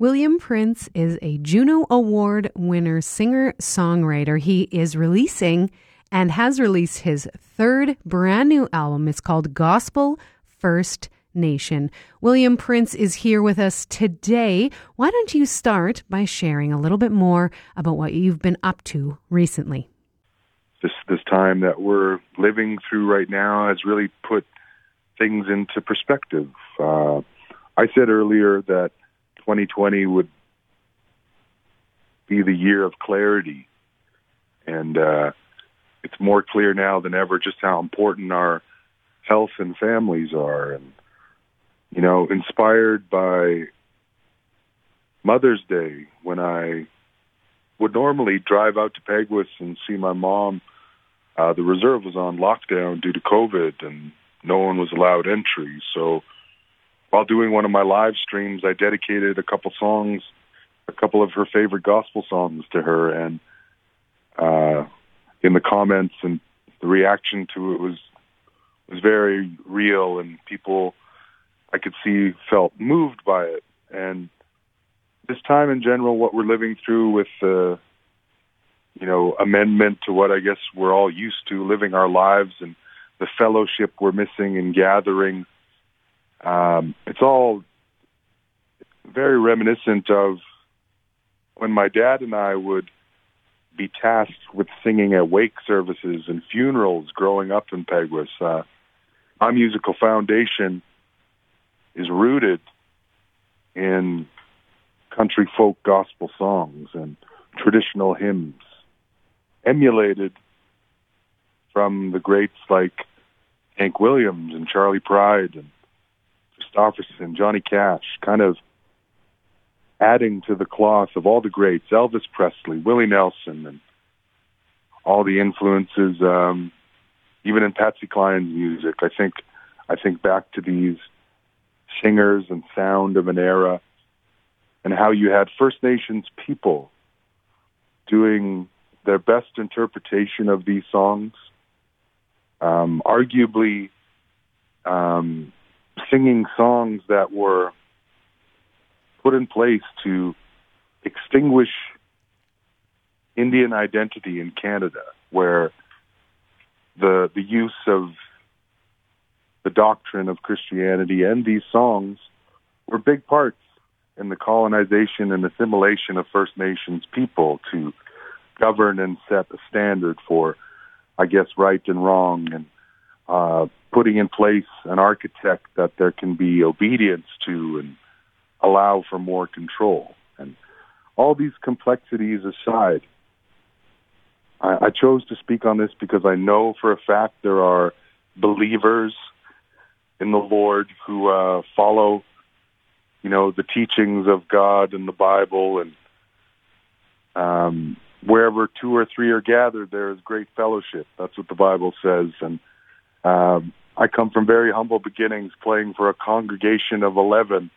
William Prince is a Juno Award winner singer songwriter. He is releasing and has released his third brand new album. It's called Gospel First Nation. William Prince is here with us today. Why don't you start by sharing a little bit more about what you've been up to recently? This this time that we're living through right now has really put things into perspective. Uh, I said earlier that 2020 would be the year of clarity. And uh, it's more clear now than ever just how important our health and families are. And, you know, inspired by Mother's Day, when I would normally drive out to Peguis and see my mom, uh, the reserve was on lockdown due to COVID and no one was allowed entry. So, while doing one of my live streams, I dedicated a couple songs, a couple of her favorite gospel songs to her, and uh, in the comments and the reaction to it was was very real, and people I could see felt moved by it. And this time in general, what we're living through with the you know amendment to what I guess we're all used to living our lives and the fellowship we're missing in gathering um, it's all very reminiscent of when my dad and I would be tasked with singing at wake services and funerals growing up in Peguis. Uh, my musical foundation is rooted in country folk gospel songs and traditional hymns, emulated from the greats like Hank Williams and Charley Pride and Kristofferson, Johnny Cash, kind of adding to the cloth of all the greats, Elvis Presley, Willie Nelson, and all the influences, um, even in Patsy Cline's music. I think I think back to these singers and sound of an era, and how you had First Nations people doing their best interpretation of these songs. Um, arguably, um, singing songs that were put in place to extinguish Indian identity in Canada, where the the use of the doctrine of Christianity and these songs were big parts in the colonization and assimilation of First Nations people to govern and set a standard for, I guess, right and wrong and uh, putting in place an architect that there can be obedience to and allow for more control. And all these complexities aside, I, I chose to speak on this because I know for a fact there are believers in the Lord who uh, follow, you know, the teachings of God and the Bible, and um, wherever two or three are gathered, there is great fellowship. That's what the Bible says, and um, I come from very humble beginnings, playing for a congregation of eleven,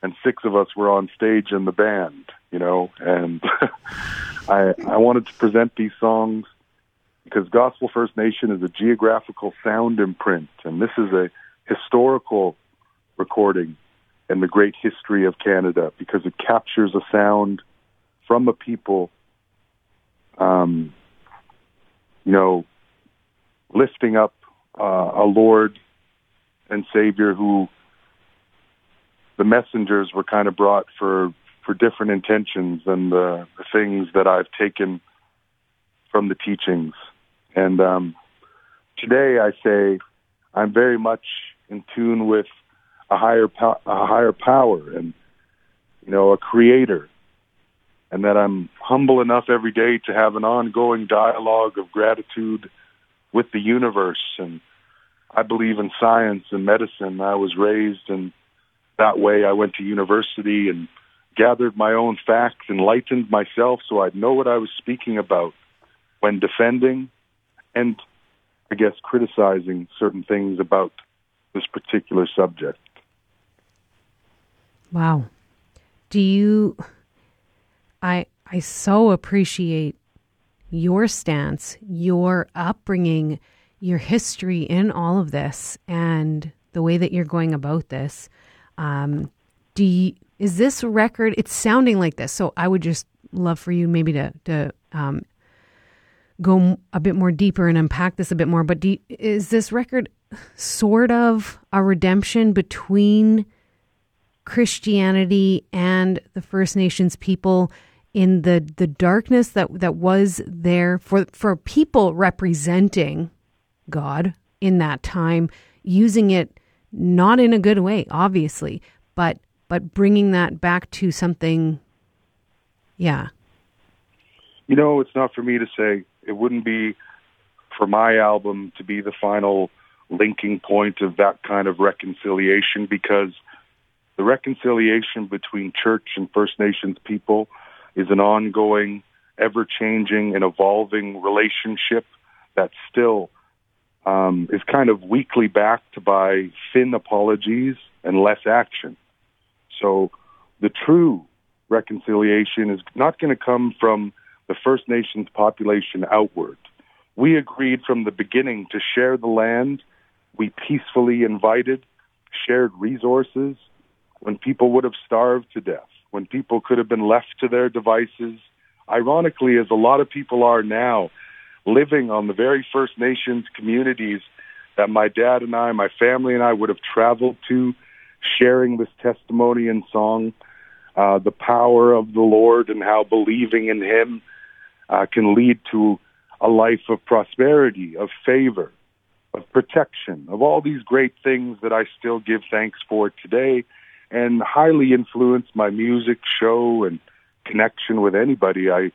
and six of us were on stage in the band. You know, and I I wanted to present these songs because Gospel First Nation is a geographical sound imprint, and this is a historical recording in the great history of Canada because it captures a sound from a people, um, you know, lifting up uh, a Lord and Savior who the messengers were kind of brought for for different intentions than the, the things that I've taken from the teachings. And um, today, I say I'm very much in tune with a higher po- a higher power and you know a creator and that I'm humble enough every day to have an ongoing dialogue of gratitude with the universe. And I believe in science and medicine. I was raised in that way. I went to university and gathered my own facts, enlightened myself so I'd know what I was speaking about when defending and I guess criticizing certain things about this particular subject. Wow. Do you I I so appreciate your stance, your upbringing, your history in all of this, and the way that you're going about this. Um, do you, is this record? It's sounding like this, so I would just love for you maybe to to um, go a bit more deeper and unpack this a bit more. But you, is this record sort of a redemption between Christianity and the First Nations people in the the darkness that that was there for for people representing God in that time, using it not in a good way, obviously, but but bringing that back to something, yeah. You know, it's not for me to say. It wouldn't be for my album to be the final linking point of that kind of reconciliation because the reconciliation between church and First Nations people is an ongoing, ever changing, and evolving relationship that still um, is kind of weakly backed by thin apologies and less action. So the true reconciliation is not going to come from the First Nations population outward. We agreed from the beginning to share the land. We peacefully invited, shared resources when people would have starved to death, when people could have been left to their devices. Ironically, as a lot of people are now, living on the very First Nations communities that my dad and I, my family and I would have traveled to, sharing this testimony and song, uh, the power of the Lord and how believing in Him uh, can lead to a life of prosperity, of favor, of protection, of all these great things that I still give thanks for today and highly influence my music show and connection with anybody I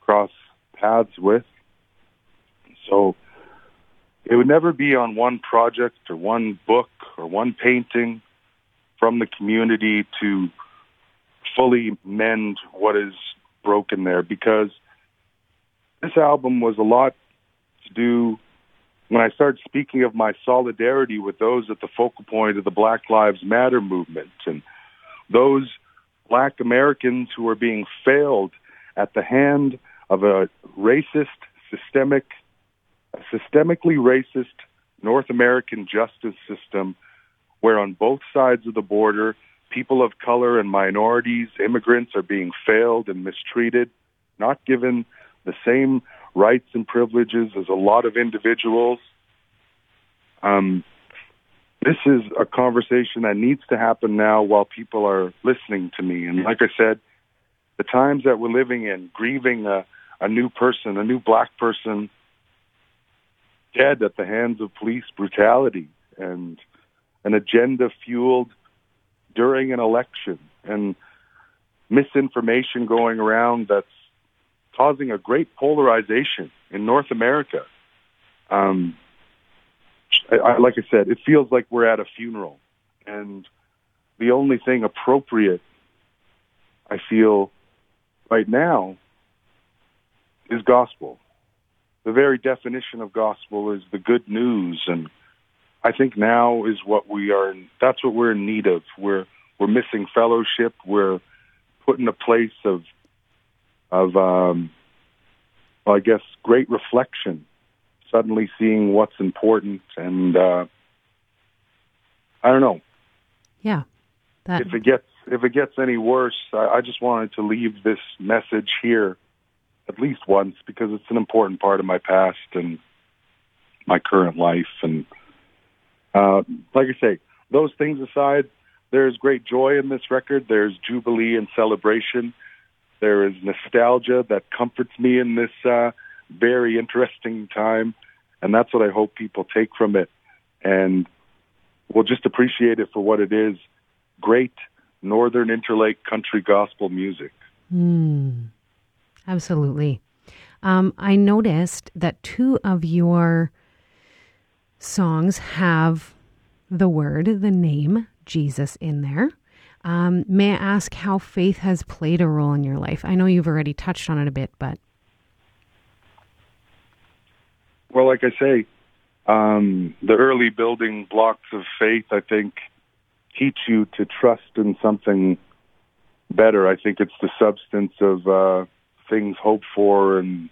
cross paths with. So it would never be on one project or one book or one painting from the community to fully mend what is broken there because this album was a lot to do when I started speaking of my solidarity with those at the focal point of the Black Lives Matter movement and those black Americans who are being failed at the hand of a racist, systemic, systemically racist North American justice system where on both sides of the border, people of color and minorities, immigrants are being failed and mistreated, not given the same rights and privileges as a lot of individuals. Um, this is a conversation that needs to happen now while people are listening to me. And like I said, the times that we're living in, grieving a, a new person, a new black person dead at the hands of police brutality and an agenda fueled during an election and misinformation going around that's causing a great polarization in North America. Um, I, I, like I said, it feels like we're at a funeral, and the only thing appropriate, I feel, right now, is gospel. The very definition of gospel is the good news, and I think now is what we are. That's what we're in need of. We're we're missing fellowship. We're put in a place of of, um, well, I guess, great reflection, suddenly seeing what's important. And uh, I don't know. Yeah. That... If it gets if it gets any worse, I, I just wanted to leave this message here at least once because it's an important part of my past and my current life. And uh, like I say, those things aside, there's great joy in this record. There's jubilee and celebration. There is nostalgia that comforts me in this uh, very interesting time, and that's what I hope people take from it. And we'll just appreciate it for what it is: great Northern Interlake country gospel music. Mm, absolutely. Um, I noticed that two of your songs have the word, the name Jesus in there. Um, may I ask how faith has played a role in your life? I know you've already touched on it a bit, but. Well, like I say, um, the early building blocks of faith, I think, teach you to trust in something better. I think it's the substance of uh, things hoped for and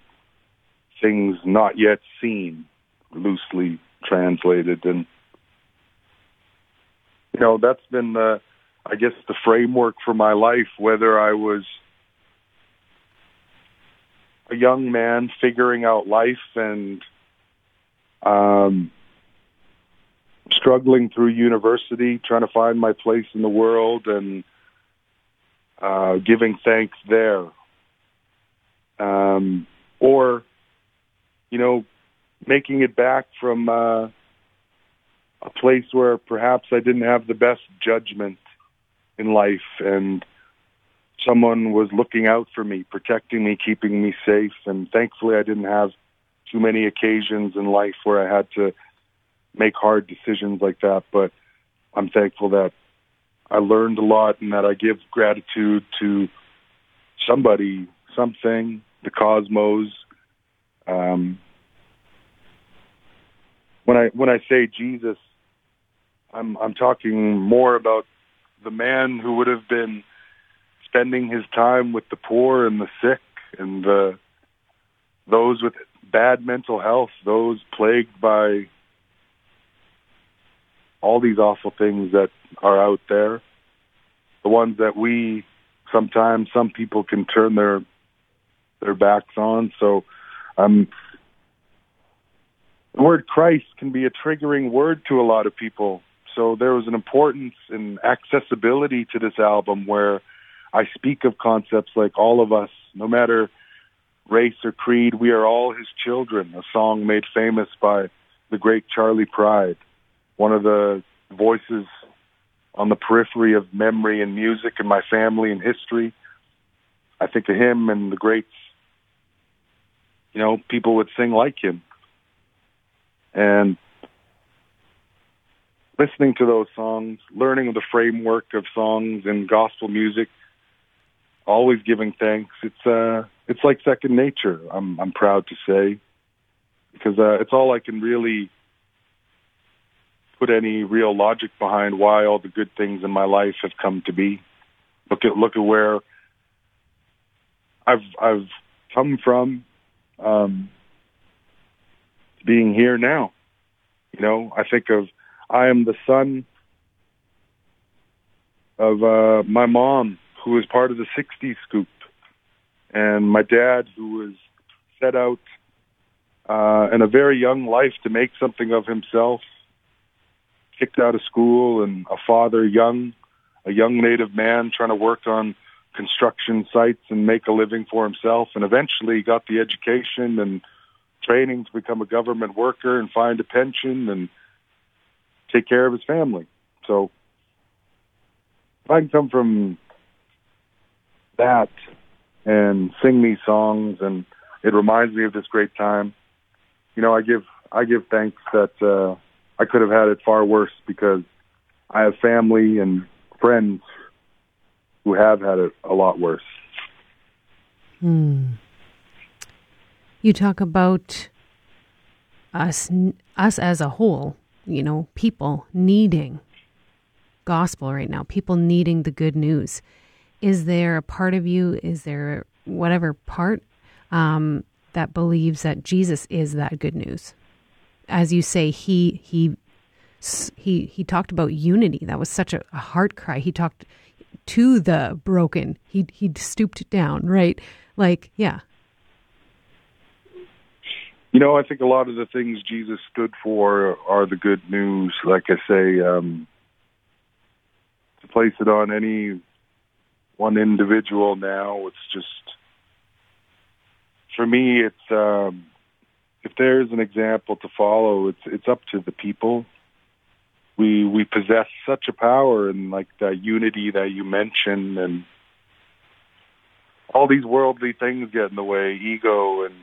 things not yet seen, loosely translated. And, you know, that's been the I guess, the framework for my life, whether I was a young man figuring out life and um, struggling through university, trying to find my place in the world and uh, giving thanks there. Um, or, you know, making it back from uh, a place where perhaps I didn't have the best judgment in life and someone was looking out for me, protecting me, keeping me safe. And thankfully, I didn't have too many occasions in life where I had to make hard decisions like that. But I'm thankful that I learned a lot and that I give gratitude to somebody, something, the cosmos. Um, when I when I say Jesus, I'm I'm talking more about the man who would have been spending his time with the poor and the sick and the those with bad mental health, those plagued by all these awful things that are out there, the ones that we sometimes some people can turn their their backs on. So um the word Christ can be a triggering word to a lot of people. So there was an importance and accessibility to this album where I speak of concepts like all of us, no matter race or creed, we are all his children, a song made famous by the great Charley Pride, one of the voices on the periphery of memory and music in my family and history. I think of him and the greats, you know, people would sing like him. And listening to those songs, learning the framework of songs and gospel music, always giving thanks. It's uh, it's like second nature. I'm I'm proud to say because uh, it's all I can really put any real logic behind why all the good things in my life have come to be. Look at look at where I've I've come from. Um, being here now. You know, I think of I am the son of uh, my mom, who was part of the '60s scoop, and my dad, who was set out uh, in a very young life to make something of himself, kicked out of school, and a father, young, a young Native man, trying to work on construction sites and make a living for himself, and eventually got the education and training to become a government worker and find a pension and take care of his family. So if I can come from that and sing me songs and it reminds me of this great time, you know, I give I give thanks that uh I could have had it far worse because I have family and friends who have had it a lot worse. Hmm. You talk about us, us as a whole, you know, people needing gospel right now, people needing the good news. Is there a part of you, is there whatever part um, that believes that Jesus is that good news? As you say, he, he, he, he talked about unity. That was such a, a heart cry. He talked to the broken. He, he stooped down, right? Like, yeah, you know, I think a lot of the things Jesus stood for are the good news. Like I say, um, to place it on any one individual now, it's just for me. It's um, if there's an example to follow, it's it's up to the people. We we possess such a power and like that unity that you mentioned, and all these worldly things get in the way, ego and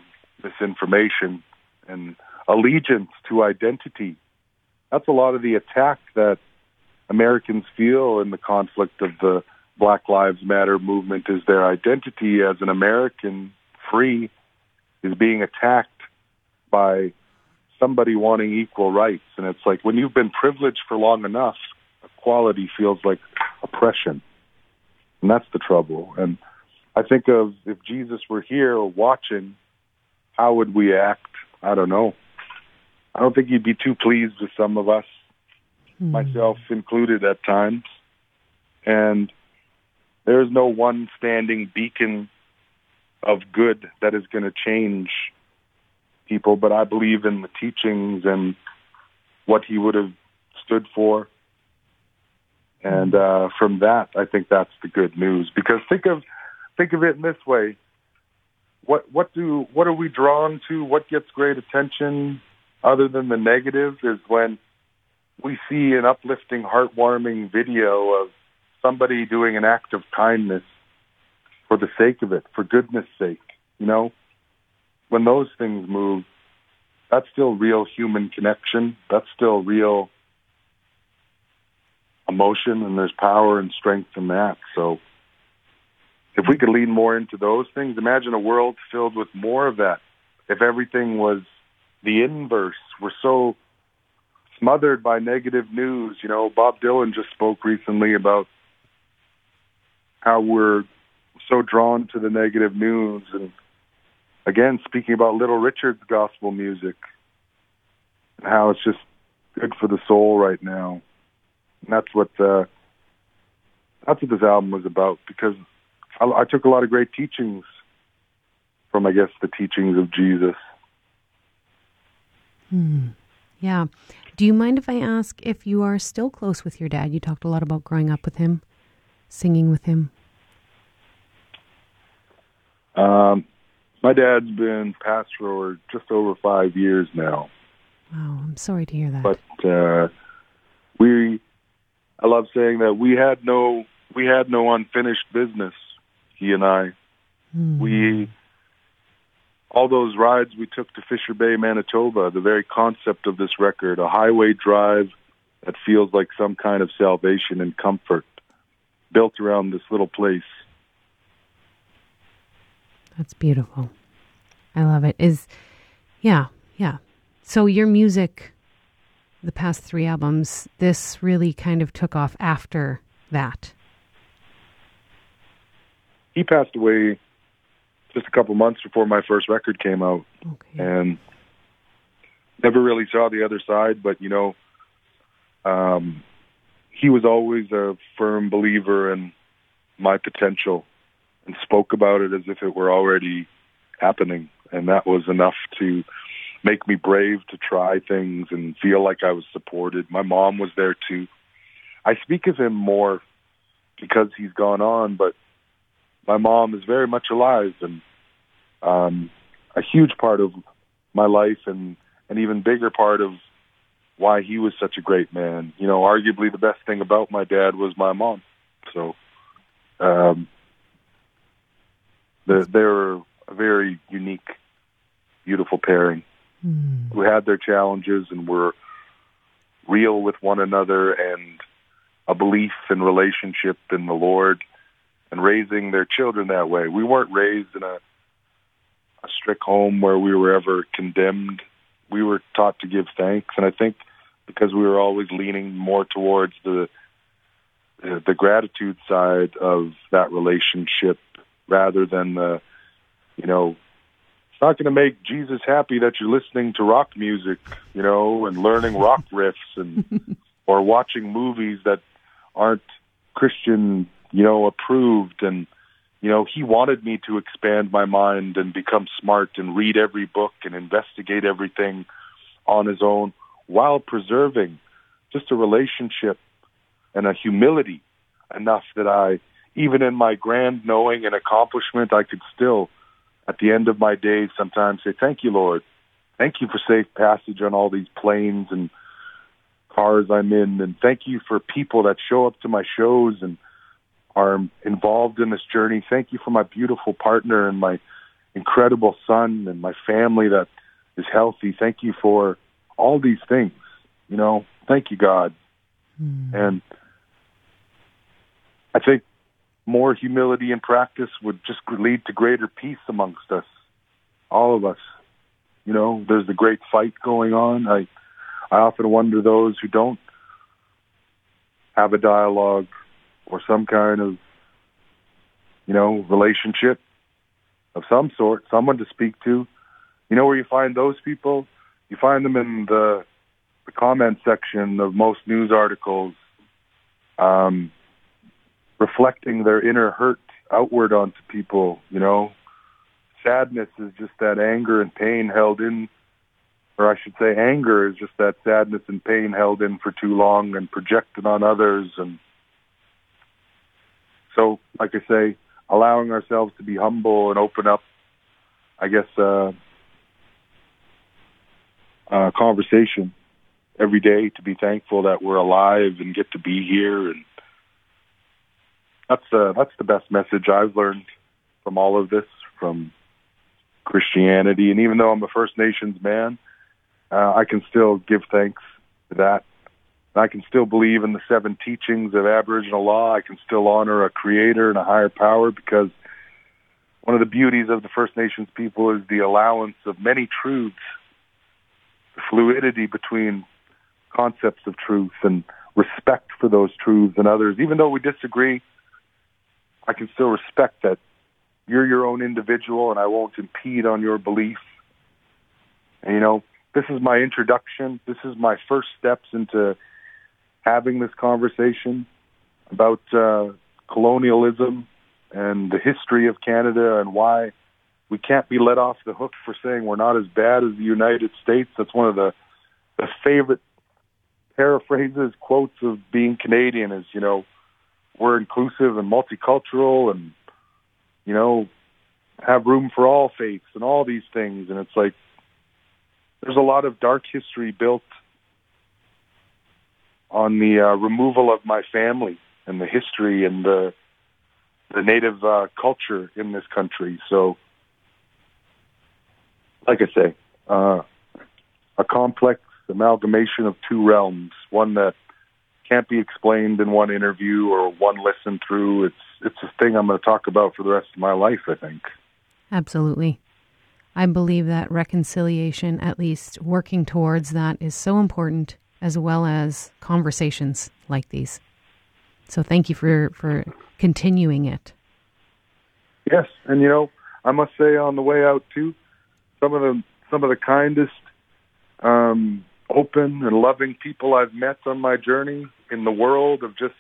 misinformation and allegiance to identity. That's a lot of the attack that Americans feel in the conflict of the Black Lives Matter movement is their identity as an American free is being attacked by somebody wanting equal rights. And it's like when you've been privileged for long enough, equality feels like oppression. And that's the trouble. And I think of if Jesus were here watching, how would we act? I don't know. I don't think he'd be too pleased with some of us, mm. myself included at times. And there's no one standing beacon of good that is going to change people, but I believe in the teachings and what he would have stood for. And uh, from that, I think that's the good news. Because think of think of it in this way: what what do what are we drawn to? What gets great attention, other than the negative, is when we see an uplifting, heartwarming video of somebody doing an act of kindness for the sake of it, for goodness sake. You know, when those things move, that's still real human connection. That's still real emotion, and there's power and strength in that. So, if we could lean more into those things, imagine a world filled with more of that. If everything was the inverse, we're so smothered by negative news. You know, Bob Dylan just spoke recently about how we're so drawn to the negative news and again speaking about little richard's gospel music and how it's just good for the soul right now and that's what uh that's what this album was about because I, I took a lot of great teachings from i guess the teachings of jesus hmm. yeah do you mind if i ask if you are still close with your dad you talked a lot about growing up with him singing with him? Um, my dad's been pastor just over five years now. Wow, I'm sorry to hear that. But uh, we, I love saying that we had no, we had no unfinished business. He and I, mm. we, all those rides we took to Fisher Bay, Manitoba. The very concept of this record, a highway drive that feels like some kind of salvation and comfort built around this little place. That's beautiful. I love it. Is yeah, yeah. So your music the past 3 albums, this really kind of took off after that. He passed away just a couple months before my first record came out. Okay. And never really saw the other side, but you know, um, he was always a firm believer in my potential and spoke about it as if it were already happening. And that was enough to make me brave to try things and feel like I was supported. My mom was there too. I speak of him more because he's gone on, but my mom is very much alive and um, a huge part of my life and an even bigger part of why he was such a great man. You know, arguably the best thing about my dad was my mom. So, um, the, they're a very unique, beautiful pairing mm. who had their challenges and were real with one another and a belief and relationship in the Lord and raising their children that way. We weren't raised in a a strict home where we were ever condemned we were taught to give thanks, and I think because we were always leaning more towards the the, the gratitude side of that relationship rather than the you know it's not going to make Jesus happy that you're listening to rock music, you know, and learning rock riffs and or watching movies that aren't Christian, you know, approved and you know, he wanted me to expand my mind and become smart and read every book and investigate everything on his own while preserving just a relationship and a humility enough that I, even in my grand knowing and accomplishment, I could still, at the end of my days, sometimes say, Thank you, Lord. Thank you for safe passage on all these planes and cars I'm in. And thank you for people that show up to my shows and are involved in this journey. Thank you for my beautiful partner and my incredible son and my family that is healthy. Thank you for all these things. You know, thank you, God. Mm. And I think more humility in practice would just lead to greater peace amongst us, all of us. You know, there's a great fight going on. I I often wonder those who don't have a dialogue or some kind of, you know, relationship of some sort, someone to speak to. You know where you find those people? You find them in the, the comment section of most news articles. Um, reflecting their inner hurt outward onto people, you know. Sadness is just that anger and pain held in, or I should say anger is just that sadness and pain held in for too long and projected on others. And so, like I say, allowing ourselves to be humble and open up, I guess, uh, uh, conversation every day to be thankful that we're alive and get to be here and that's uh, that's the best message I've learned from all of this, from Christianity. And even though I'm a First Nations man, uh, I can still give thanks to that. I can still believe in the seven teachings of Aboriginal law. I can still honor a creator and a higher power because one of the beauties of the First Nations people is the allowance of many truths, the fluidity between concepts of truth and respect for those truths and others. Even though we disagree, I can still respect that you're your own individual and I won't impede on your belief. And, you know, this is my introduction. This is my first steps into having this conversation about uh, colonialism and the history of Canada and why we can't be let off the hook for saying we're not as bad as the United States. That's one of the, the favorite paraphrases, quotes of being Canadian is, you know, we're inclusive and multicultural and you know have room for all faiths and all these things and it's like there's a lot of dark history built on the uh, removal of my family and the history and the the native uh, culture in this country so like i say uh, a complex amalgamation of two realms one that can't be explained in one interview or one listen through. It's it's a thing I'm going to talk about for the rest of my life. I think. Absolutely. I believe that reconciliation, at least working towards that, is so important, as well as conversations like these. So thank you for for continuing it. Yes, and you know, I must say on the way out too, some of the some of the kindest um, open and loving people I've met on my journey in the world of just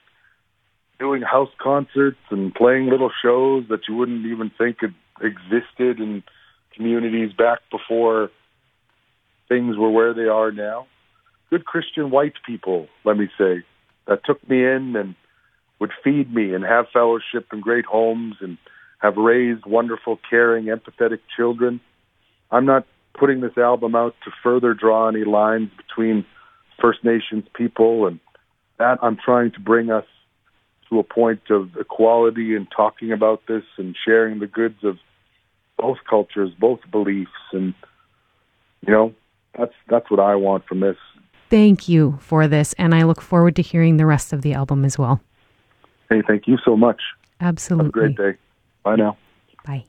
doing house concerts and playing little shows that you wouldn't even think existed in communities back before things were where they are now. Good Christian white people, let me say, that took me in and would feed me and have fellowship in great homes and have raised wonderful, caring, empathetic children. I'm not putting this album out to further draw any lines between First Nations people and that I'm trying to bring us to a point of equality and talking about this and sharing the goods of both cultures, both beliefs and you know, that's that's what I want from this. Thank you for this and I look forward to hearing the rest of the album as well. Hey, thank you so much. Absolutely. Have a great day. Bye now. Bye.